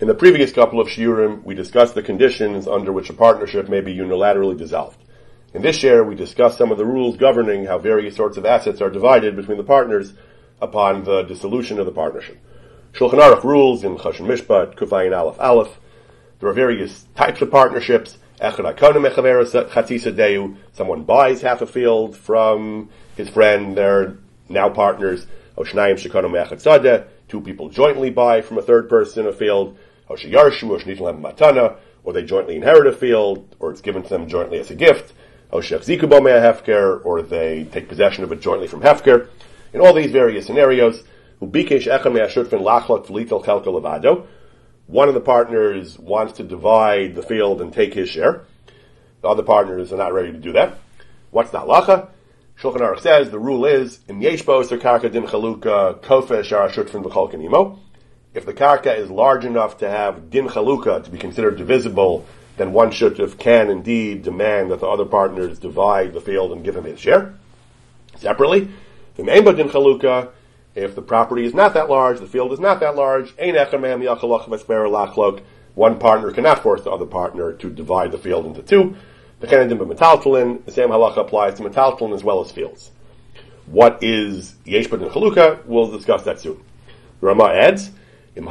In the previous couple of shiurim, we discussed the conditions under which a partnership may be unilaterally dissolved. In this shiur, we discuss some of the rules governing how various sorts of assets are divided between the partners upon the dissolution of the partnership. Shulchan Aruch rules in Choshen Mishpat, Kufayin Aleph Aleph. There are various types of partnerships. Someone buys half a field from his friend, they're now partners. Two people jointly buy from a third person a field or they jointly inherit a field, or it's given to them jointly as a gift, or they take possession of it jointly from Hefker. In all these various scenarios, one of the partners wants to divide the field and take his share. The other partners are not ready to do that. What's the halacha? Shulchan Aruch says the rule is in yeshbos or karka din chaluka kofesh arashutfin v'chol kanimo if the karka is large enough to have din chaluka to be considered divisible, then one shutuf can indeed demand that the other partners divide the field and give him his share separately. The din chaluka, if the property is not that large, the field is not that large, one partner cannot force the other partner to divide the field into two. The same halacha applies to metaltalin as well as fields. What is yesh din chaluka? We'll discuss that soon. Rama adds, even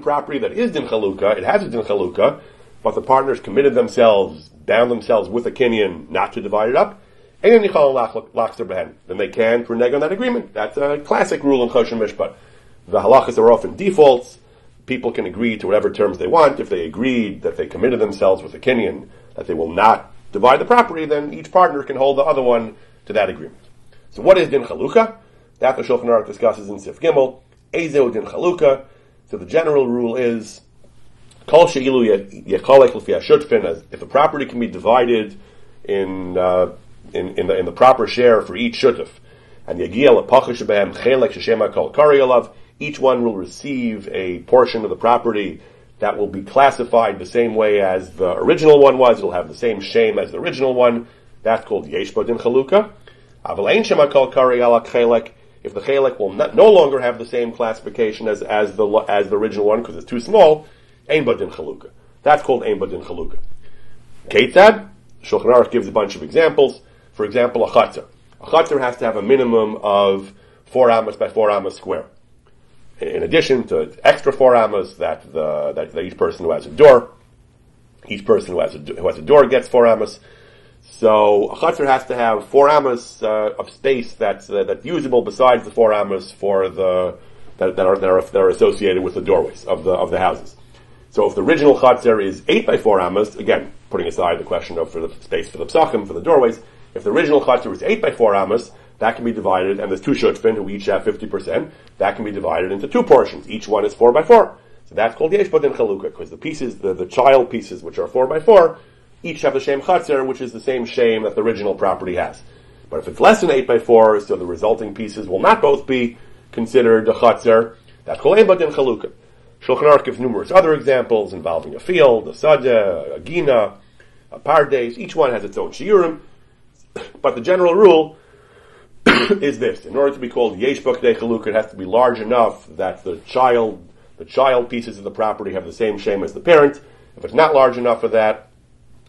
property that is din chaluka, it has a din chaluka, but the partners committed themselves, bound themselves with a kinyan not to divide it up, and Lakzerban, then they can renege on that agreement. That's a classic rule in Choshen Mishpat. The halachas are often defaults. People can agree to whatever terms they want. If they agreed that they committed themselves with a kinyan that they will not divide the property, then each partner can hold the other one to that agreement. So what is din chaluka? That the Shulchan Aruch discusses in Sif Gimel. Ezeu din chaluka. So the general rule is, kol she'ilu yechalek l'fi shutfin, if a property can be divided in, uh, in, in, the, in the proper share for each shutuf, and yagia lepacha shebehem chelek sheshema kol kari each one will receive a portion of the property that will be classified the same way as the original one was. It'll have the same shame as the original one. That's called yeshba din chaluka. Aval ein shema kol kari ala chelek if the chelek will not, no longer have the same classification as, as the as the original one because it's too small, ein badin chaluka. That's called ein badin chaluka. Ketzad, Shulchan Aruch gives a bunch of examples. For example, a chatzar. A chatzar has to have a minimum of four amas by four amas square. In addition to extra four amas that the that, that each person who has a door, each person who has a who has a door gets four amas. So a chutzner has to have four amas uh, of space that's uh, that's usable besides the four amas for the that, that, are, that, are, that are associated with the doorways of the of the houses. So if the original chutzner is eight by four amas, again putting aside the question of for the space for the psachim for the doorways, if the original chutzner is eight by four amas, that can be divided, and there's two shutfin who each have fifty percent. That can be divided into two portions. Each one is four by four. So that's called yesh and chalukah because the pieces, the, the child pieces, which are four by four, each have the same chatzar, which is the same shame that the original property has. But if it's less than 8 by 4, so the resulting pieces will not both be considered a chatzar, that's called Ebad in Chalukah. Shulchan Aruch gives numerous other examples involving a field, a sadeh, a gina, a pardes. Each one has its own shiurim. But the general rule is this: in order to be called yesh bakdei chalukah, it has to be large enough that the child, the child pieces of the property have the same shame as the parent. If it's not large enough for that,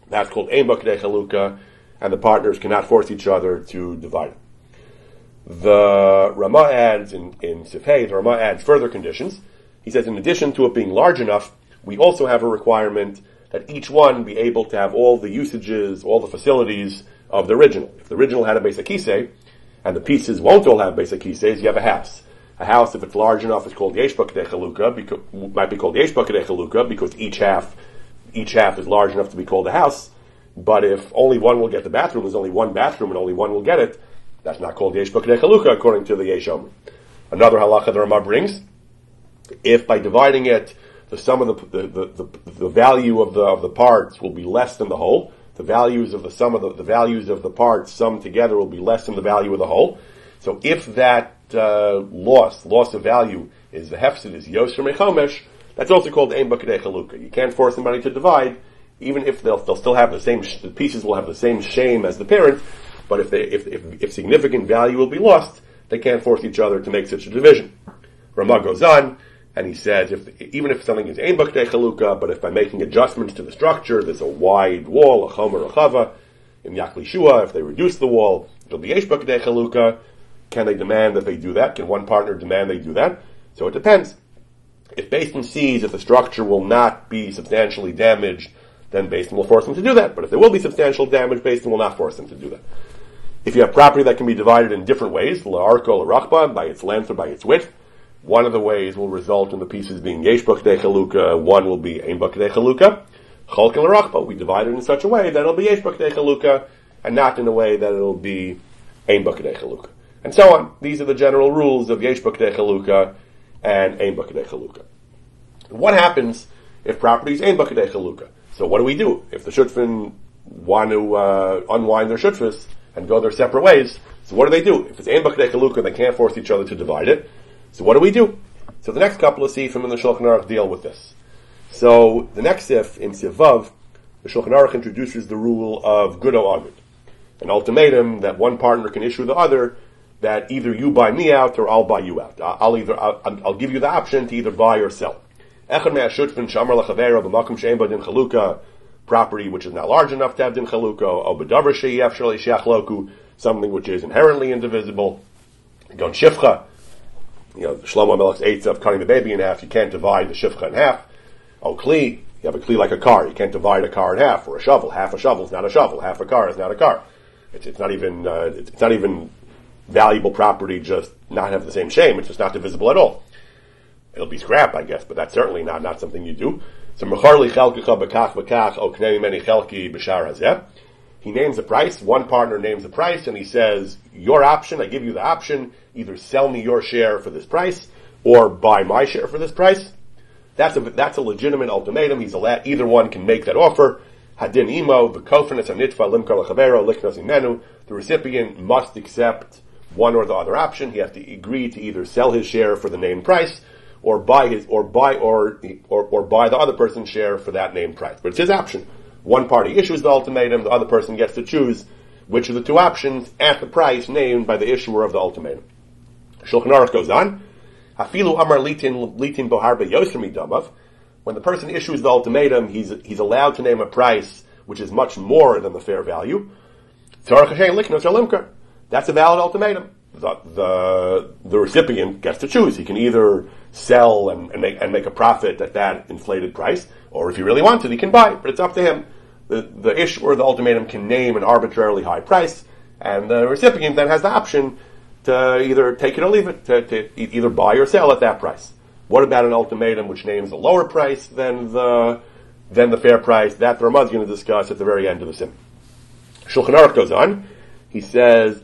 that's called Ein Chaluka, and the partners cannot force each other to divide. The Rama adds in, in Sif Hei, the Rama adds further conditions. He says, in addition to it being large enough, we also have a requirement that each one be able to have all the usages, all the facilities of the original. If the original had a basic kisei, and the pieces won't all have basic kiseis, you have a house. A house, if it's large enough, is called Yeshba Chaluka, might be called Yeshba Chaluka, because each half each half is large enough to be called a house. But if only one will get the bathroom, there's only one bathroom and only one will get it, that's not called Yesh Chaluka according to the Yesh Another halacha the Ramah brings, if by dividing it, the sum of the, the, the, the, value of the, of the parts will be less than the whole, the values of the sum of the, the values of the parts summed together will be less than the value of the whole. So if that uh, loss, loss of value, is the hefsid, is Yosher Mechomesh, that's also called Ein Bakadei Chalukah. You can't force somebody to divide, even if they'll, they'll still have the same, the pieces will have the same shame as the parent, but if they, if, if, if significant value will be lost, they can't force each other to make such a division. Ramah goes on, and he says if even if something is ein bakdei chaluka, but if by making adjustments to the structure, there's a wide wall, a chomer, a chava, in Yakli Shua, if they reduce the wall, it'll be yesh bakdei chaluka. Can they demand that they do that? Can one partner demand they do that? So it depends. If Beis Din sees that the structure will not be substantially damaged, then Beis Din will force them to do that. But if there will be substantial damage, Beis Din will not force them to do that. If you have property that can be divided in different ways, la'arko la'rachba, by its length or by its width, one of the ways will result in the pieces being yesh chaluka, one will be ein bakdei chaluka. Cholkin l'rachba, we divide it in such a way that it'll be yesh chaluka, and not in a way that it'll be ein chaluka. And so on. These are the general rules of yesh bakdei chaluka and ein bakdei chaluka. What happens if property is ein bakdei chaluka? So what do we do? If the shutfin want to uh, unwind their shutfis and go their separate ways, so what do they do? If it's ein bakdei chaluka, they can't force each other to divide it. So what do we do? So the next couple of sifim in the Shulchan Aruch deal with this. So the next sif in Sif Vav, the Shulchan Aruch introduces the rule of good o agud, an ultimatum that one partner can issue the other that either you buy me out or I'll buy you out. I'll either I'll, I'll give you the option to either buy or sell. Property which is not large enough to have din chaluka, something which is inherently indivisible. Gon shifcha, you know, Shlomo Melech's eights of cutting the baby in half, you can't divide the shifcha in half. Oh, kli, you have a kli like a car, you can't divide a car in half, or a shovel, half a shovel is not a shovel, half a car is not a car. It's, it's not even, uh, it's not even valuable property just not have the same shame, it's just not divisible at all. It'll be scrap, I guess, but that's certainly not, not something you do. So, mecharli chelkicha bekach bekach, o meni chelki hazeh. He names a price, one partner names a price, and he says, your option, I give you the option, either sell me your share for this price, or buy my share for this price. That's a, that's a legitimate ultimatum. He's allowed, either one can make that offer. Hadin imo, anitfa limkar imenu. The recipient must accept one or the other option. He has to agree to either sell his share for the named price, or buy his, or buy, or, or, or buy the other person's share for that named price. But it's his option. One party issues the ultimatum, the other person gets to choose which of the two options at the price named by the issuer of the ultimatum. Shulchan Aruch goes on. Hafilu amar litin. When the person issues the ultimatum, he's he's allowed to name a price which is much more than the fair value. That's a valid ultimatum. The, the, the recipient gets to choose. He can either sell and, and, make, and make a profit at that inflated price, or if he really wants it, he can buy but it's up to him. The, the issuer the ultimatum can name an arbitrarily high price, and the recipient then has the option to either take it or leave it, to, to either buy or sell at that price. What about an ultimatum which names a lower price than the than the fair price? That the Ramah is going to discuss at the very end of the sim. Shulchan Aruch goes on. He says,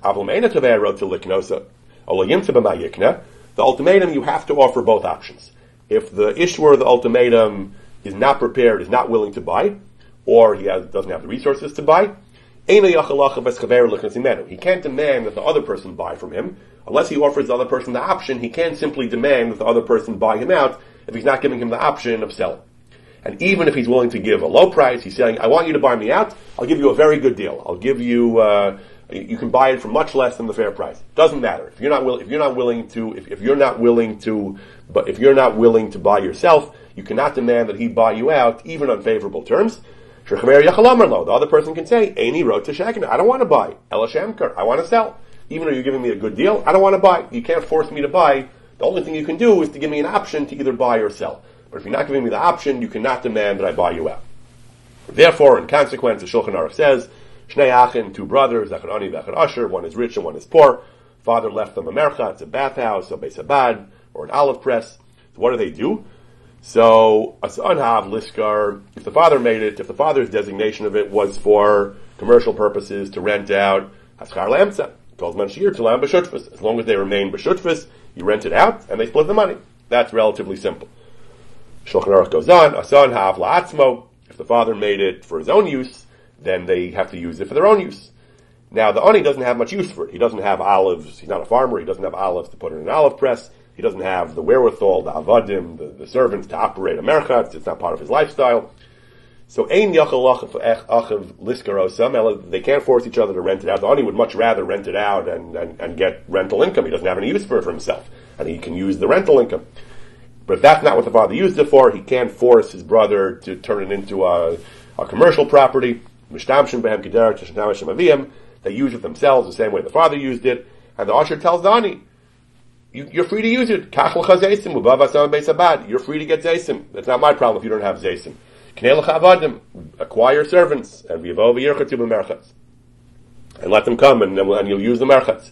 The ultimatum, you have to offer both options. If the issuer of the ultimatum is not prepared, is not willing to buy, or he has, doesn't have the resources to buy, he can't demand that the other person buy from him. Unless he offers the other person the option, he can't simply demand that the other person buy him out if he's not giving him the option of selling. And even if he's willing to give a low price, he's saying, I want you to buy me out, I'll give you a very good deal. I'll give you, uh, you can buy it for much less than the fair price. Doesn't matter if you're not if you're not willing to if, if you're not willing to but if you're not willing to buy yourself, you cannot demand that he buy you out even on favorable terms. The other person can say, "Any wrote to Shekina. I don't want to buy. Ela I want to sell. Even though you're giving me a good deal, I don't want to buy. You can't force me to buy. The only thing you can do is to give me an option to either buy or sell. But if you're not giving me the option, you cannot demand that I buy you out. Therefore, in consequence, the Shulchan Aruch says, Shnei Achin, two brothers, Echad Ani, Echad Asher, one is rich and one is poor. Father left them a mercha, it's a bathhouse, a Beis or an olive press. So what do they do? So, a son have liskar, if the father made it, if the father's designation of it was for commercial purposes to rent out, haskar lamsa, 12 months a year to lam b'shutfus. As long as they remain b'shutfus, you rent it out and they split the money. That's relatively simple. Shulchan Aruch goes on, a son have la'atzmo, if the father made it for his own use, then they have to use it for their own use. Now, the ani doesn't have much use for it. He doesn't have olives. He's not a farmer. He doesn't have olives to put in an olive press. He doesn't have the wherewithal, the avadim, the, the servants to operate a merchat. It's not part of his lifestyle. So, ein yachal achav liskar They can't force each other to rent it out. The ani would much rather rent it out and, and, and get rental income. He doesn't have any use for it for himself, and he can use the rental income. But if that's not what the father used it for, he can't force his brother to turn it into a, a commercial property. They use it themselves the same way the father used it. And the usher tells the you, are free to use it. You're free to get zaysim. That's not my problem if you don't have zaysim. Acquire servants and and let them come and, and you'll use the merchatz.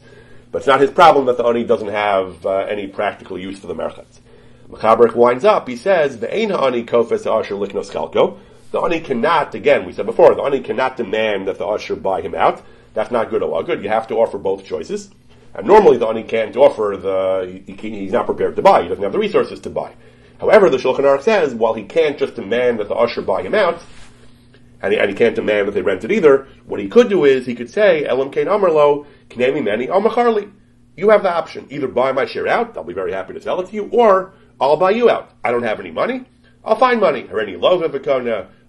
But it's not his problem that the ani doesn't have uh, any practical use for the merchatz. Mechaber winds up. He says the ein ani kofes asher liknos chalko. The ani cannot. Again, we said before, the ani cannot demand that the usher buy him out. That's not good or good. You have to offer both choices. And normally the ani can't offer the, he, he's not prepared to buy. He doesn't have the resources to buy. However, the Shulchan Aruch says, while he can't just demand that the usher buy him out, and he, and he can't demand that they rent it either, what he could do is, he could say, Elam Kain Amarlo, Knemi Meni Amacharli. You have the option. Either buy my share out, I'll be very happy to sell it to you, or I'll buy you out. I don't have any money. I'll find money.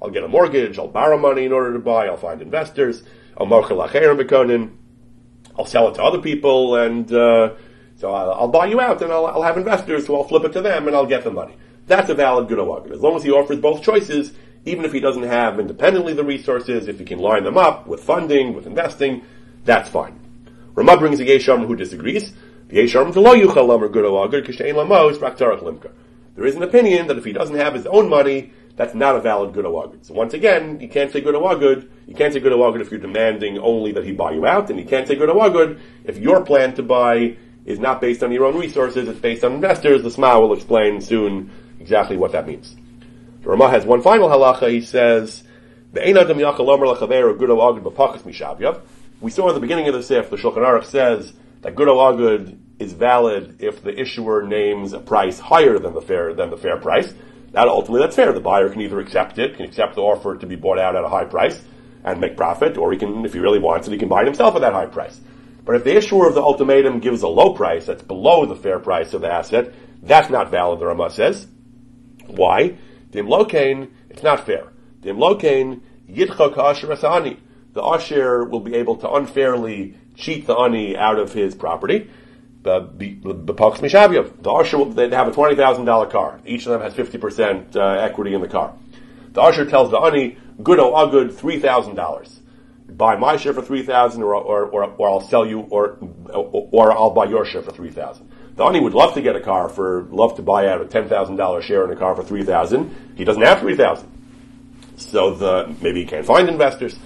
I'll get a mortgage. I'll borrow money in order to buy. I'll find investors. I'll I'll sell it to other people, and uh, so I'll, I'll, buy you out, and I'll, I'll, have investors who I'll flip it to them, and I'll get the money. That's a valid good awagid. As long as he offers both choices, even if he doesn't have independently the resources, if he can line them up with funding, with investing, that's fine. Ramah brings a Yesham who disagrees. The Yesham to lo yuchal lamer good. There is an opinion that if he doesn't have his own money, that's not a valid good awagud. So once again, you can't say good awagud. You can't say good awagud if you're demanding only that he buy you out, and you can't say good awagud if your plan to buy is not based on your own resources, it's based on investors. The Sma will explain soon exactly what that means. The Ramah has one final halacha. He says, We saw in the beginning of the Sif, the Shulchan Aruch says that good awagud is valid if the issuer names a price higher than the fair than the fair price. That ultimately that's fair. The buyer can either accept it, can accept the offer to be bought out at a high price and make profit, or he can, if he really wants it, he can buy it himself at that high price. But if the issuer of the ultimatum gives a low price that's below the fair price of the asset, that's not valid, the Ramah says. Why? Dim lokain, it's not fair. Dim lokain, yidchak asher asani. The asher will be able to unfairly cheat the ani out of his property the The usher they have a twenty thousand dollar car. Each of them has fifty percent uh, equity in the car. The usher tells the ani, "Good oh agud, three thousand dollars. Buy my share for three thousand, or, or, or or I'll sell you, or or I'll buy your share for three thousand. The ani would love to get a car for, love to buy out a ten thousand dollar share in a car for three thousand. He doesn't have three thousand, so the maybe he can't find investors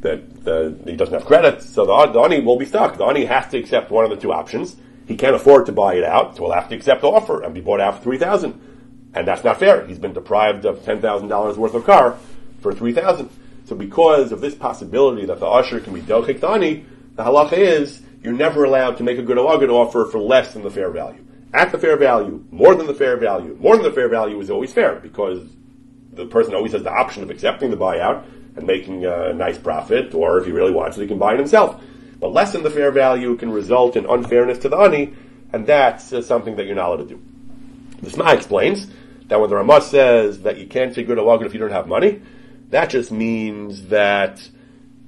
that the, he doesn't have credit, so the, the ani will be stuck. The ani has to accept one of the two options. He can't afford to buy it out, so he'll have to accept the offer and be bought out for three thousand, and that's not fair. He's been deprived of ten thousand dollars worth of car for three thousand. So because of this possibility that the usher can be dochik the ani, the halacha is you're never allowed to make a good good offer for less than the fair value. At the fair value, more than the fair value, more than the fair value is always fair because the person always has the option of accepting the buyout and making a nice profit, or if he really wants it, he can buy it himself. But less than the fair value can result in unfairness to the ani, and that's uh, something that you're not allowed to do. The Sma explains that when the Ramah says that you can't say good alagan if you don't have money, that just means that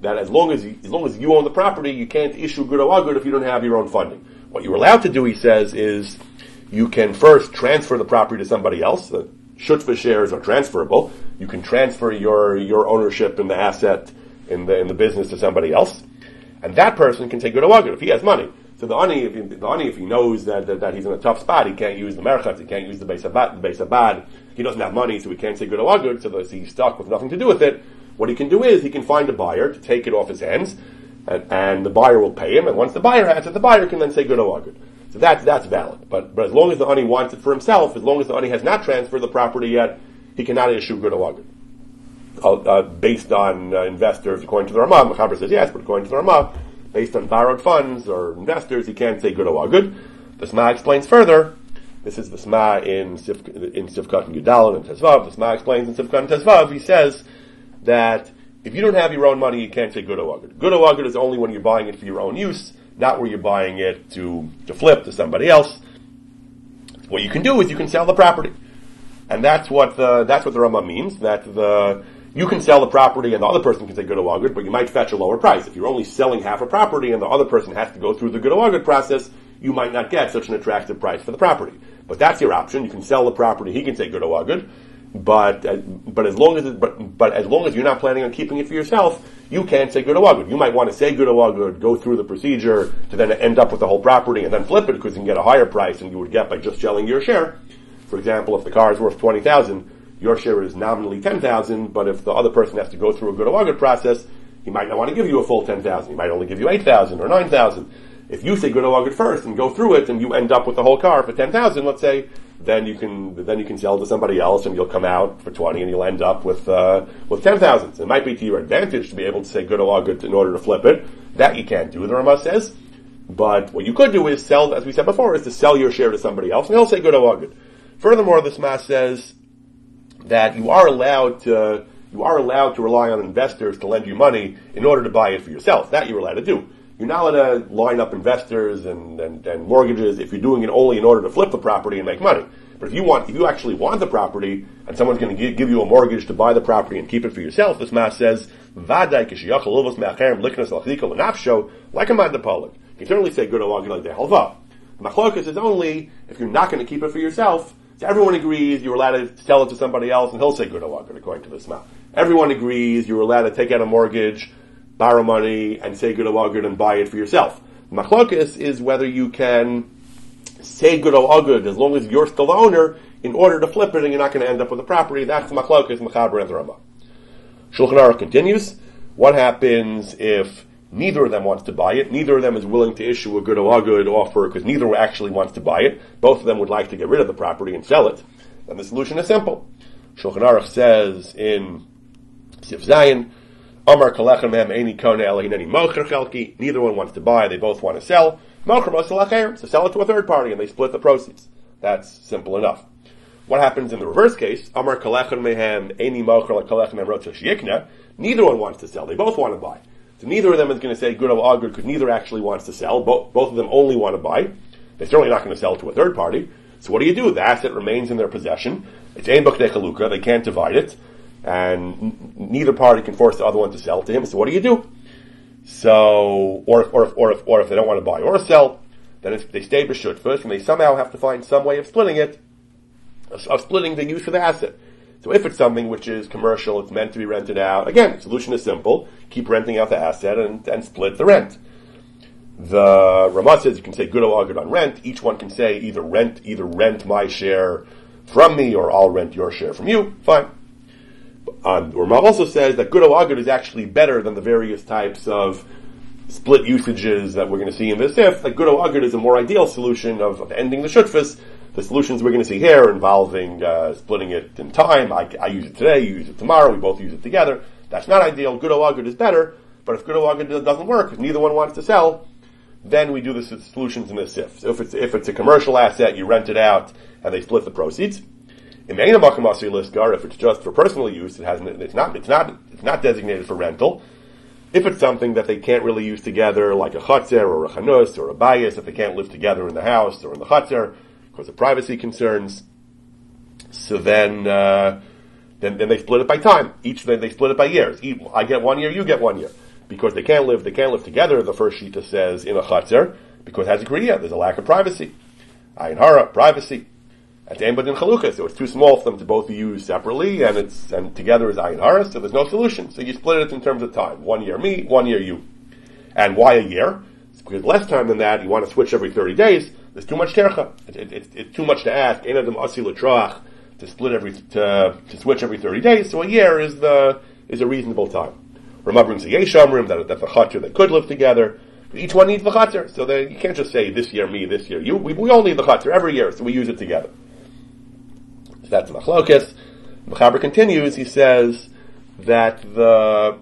that as long as you, as long as you own the property, you can't issue good alagan if you don't have your own funding. What you're allowed to do, he says, is you can first transfer the property to somebody else. The shutva shares are transferable. You can transfer your, your ownership in the asset in the, in the business to somebody else. And that person can take good awagid if he has money. So the ani, if he, the ani, if he knows that, that, that, he's in a tough spot, he can't use the merchatz, he can't use the base abad, the base abad. He doesn't have money, so he can't say good awagid, so he's stuck with nothing to do with it. What he can do is he can find a buyer to take it off his hands, and, and the buyer will pay him. And once the buyer has it, the buyer can then say good awagid. So that's that's valid. But but as long as the ani wants it for himself, as long as the ani has not transferred the property yet, he cannot issue good awagid. Uh, uh, based on uh, investors, according to the Ramah, Mechaber says yes, but according to the Ramah, based on borrowed funds or investors, he can't say good good. The Sma explains further. This is the Sma in Sif, in Sivkat and Gudal and Tezvav. The Sma explains in Sivkat and Tezvav. He says that if you don't have your own money, you can't say good or good. Good is only when you're buying it for your own use, not where you're buying it to to flip to somebody else. What you can do is you can sell the property, and that's what the that's what the Rama means. That the you can sell the property and the other person can say good awagud, but you might fetch a lower price. If you're only selling half a property and the other person has to go through the good awagud process, you might not get such an attractive price for the property. But that's your option. You can sell the property. He can say good or good. But uh, but as long as it, but but as long as you're not planning on keeping it for yourself, you can't say good or good. You might want to say good or good, go through the procedure to then end up with the whole property and then flip it because you can get a higher price than you would get by just selling your share. For example, if the car is worth twenty thousand, your share is nominally ten thousand. But if the other person has to go through a good or good process, he might not want to give you a full ten thousand. He might only give you eight thousand or nine thousand. If you say good or first and go through it, and you end up with the whole car for ten thousand, let's say, then you can then you can sell to somebody else, and you'll come out for twenty, and you'll end up with uh, with ten thousand. It might be to your advantage to be able to say good or good in order to flip it. That you can't do. The Rama says. But what you could do is sell, as we said before, is to sell your share to somebody else, and he'll say good or good. Furthermore, the Sma says that you are allowed to you are allowed to rely on investors to lend you money in order to buy it for yourself. That you're allowed to do. You're not allowed to line up investors and, and, and mortgages if you're doing it only in order to flip the property and make money. But if you want, if you actually want the property and someone's going to give, you a mortgage to buy the property and keep it for yourself, the Sma says, like a mandapalik. You can certainly say good along like the halva. Machlokas is only if you're not going to keep it for yourself. So everyone agrees you're allowed to sell it to somebody else, and he'll say good along according to this math. Everyone agrees you're allowed to take out a mortgage borrow money and say good agud and buy it for yourself. Machlokas is whether you can say good agud as long as you're still the owner in order to flip it and you're not going to end up with the property. That's the machlokas, machaber, and the Rama. Shulchan Aruch continues. What happens if neither of them wants to buy it? Neither of them is willing to issue a good agud offer because neither actually wants to buy it. Both of them would like to get rid of the property and sell it. Then the solution is simple. Shulchan Aruch says in Sif Zayin, Amar Kalechem Kone Mocher Chelki. Neither one wants to buy, they both want to sell. Mocher Mosalachayim. So sell it to a third party and they split the proceeds. That's simple enough. What happens in the reverse case? Amar Kalechem Mocher. Neither one wants to sell, they both want to buy. So neither of them is going to say good or good because neither actually wants to sell. Both, both of them only want to buy. They're certainly not going to sell to a third party. So what do you do? The asset remains in their possession. It's ein chaluka. They can't divide it and neither party can force the other one to sell to him. So what do you do? So, or or or if, or if they don't want to buy or sell, then if they stay b'shutfus and they somehow have to find some way of splitting it, of splitting the use of the asset. So if it's something which is commercial, it's meant to be rented out. Again, solution is simple: keep renting out the asset and, and split the rent. The Ramah says you can say good or good on rent. Each one can say either rent either rent my share from me or I'll rent your share from you. Fine. Um, Ramav also says that good agud is actually better than the various types of split usages that we're going to see in this if. That good agud is a more ideal solution of, of ending the shutfus. The solutions we're going to see here involving uh, splitting it in time. I, I, use it today, you use it tomorrow, we both use it together. That's not ideal. Good agud is better, but if good agud doesn't work, if neither one wants to sell, then we do the solutions in this if. So if it's, if it's a commercial asset, you rent it out and they split the proceeds. In May Nabakamasi Lisgar, if it's just for personal use, it hasn't. it's not it's not it's not designated for rental. If it's something that they can't really use together, like a chutzner or a chanus or a bias, if they can't live together in the house or in the chutzner because of privacy concerns, so then uh, then then they split it by time. Each then they split it by years. I get one year, you get one year, because they can't live they can't live together. The first shita says in a chutzner because it has a kriya. There's a lack of privacy. Ayin hara privacy. At the end, but in Chalukah, so it's too small for them to both be used separately, and it's and together is Ayin Haras, so there's no solution. So you split it in terms of time. One year me, one year you. And why a year? It's because less time than that, you want to switch every 30 days, there's too much tercha. It, it, it, it's too much to ask. Ein adam asi to split every, to, to switch every 30 days, so a year is the, is a reasonable time. Ramah brings a Yeshamrim, that, that the Chatzar, they could live together, each one needs the Chatzar, so they, you can't just say this year me, this year you. We, we all need the Chatzar every year, so we use it together. That's Machlokes. Mechaber continues, he says that the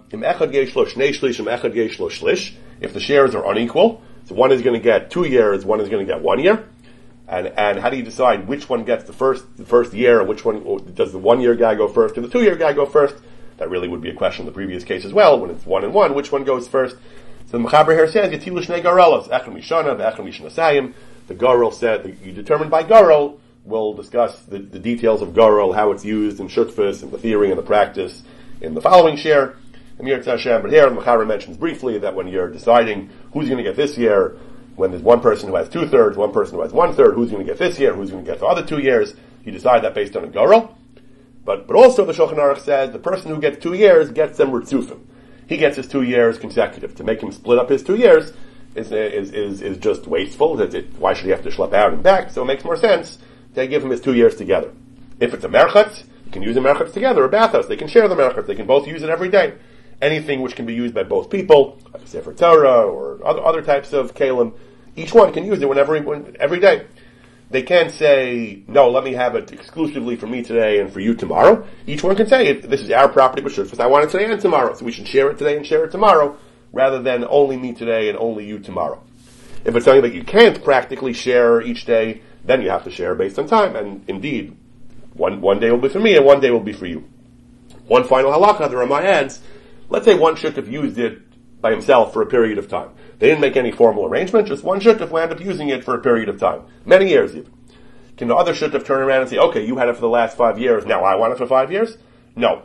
if the shares are unequal, so one is going to get two years, one is going to get one year. And, and how do you decide which one gets the first, the first year, which one, does the one year guy go first or the two year guy go first? That really would be a question in the previous case as well, when it's one and one, which one goes first? So the Mechaber here says, Yatilu Shnei Garelas, Echel Mishana, Echel Mishnasayim. The Garel said, you determine by Garel, we'll discuss the, the details of Garel, how it's used in Shutfus, and the theory and the practice in the following shiur. Amir Hashem, but here Mechaber mentions briefly that when you're deciding who's going to get this year, when there's one person who has two thirds, one person who has one third, who's going to get this year, who's going to get the other two years. You decide that based on a gorel. But, but also the Shulchan Aruch says the person who gets two years gets them ritzufim. He gets his two years consecutive. To make him split up his two years is, is, is, is just wasteful. It, why should he have to schlep out and back? So it makes more sense to give him his two years together. If it's a merchatz, you can use the merchatz together, a bathhouse. They can share the merchatz. They can both use it every day. Anything which can be used by both people, like a Sefer Torah or other, other types of kalim, each one can use it whenever, when, every day. They can't say, no, let me have it exclusively for me today and for you tomorrow. Each one can say, this is our property, but sure, I want it today and tomorrow, so we should share it today and share it tomorrow, rather than only me today and only you tomorrow. If it's something that you can't practically share each day, then you have to share based on time, and indeed, one, one day will be for me and one day will be for you. One final halakha, the Ramah adds, let's say one have used it by himself for a period of time. They didn't make any formal arrangement, just one shuttif wound up using it for a period of time. Many years even. Can the other shuttif turn around and say, okay, you had it for the last five years, now I want it for five years? No.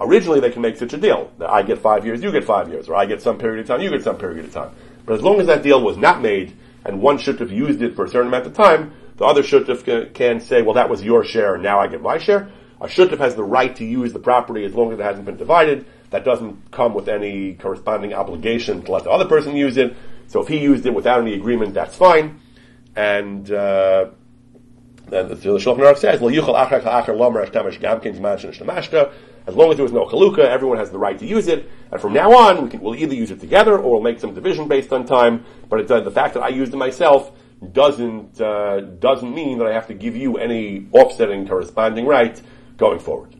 Originally they can make such a deal, that I get five years, you get five years, or I get some period of time, you get some period of time. But as long as that deal was not made, and one shuttif used it for a certain amount of time, the other shuttif can, can say, well that was your share, and now I get my share. A shuttif has the right to use the property as long as it hasn't been divided, that doesn't come with any corresponding obligation to let the other person use it. So if he used it without any agreement, that's fine. And uh, then the Shulchan Aruch says, "Well, yuchal achar achar lomer gamkin zman As long as there was no chaluka, everyone has the right to use it. And from now on, we can, we'll either use it together or we'll make some division based on time. But uh, the fact that I used it myself doesn't uh, doesn't mean that I have to give you any offsetting corresponding right going forward.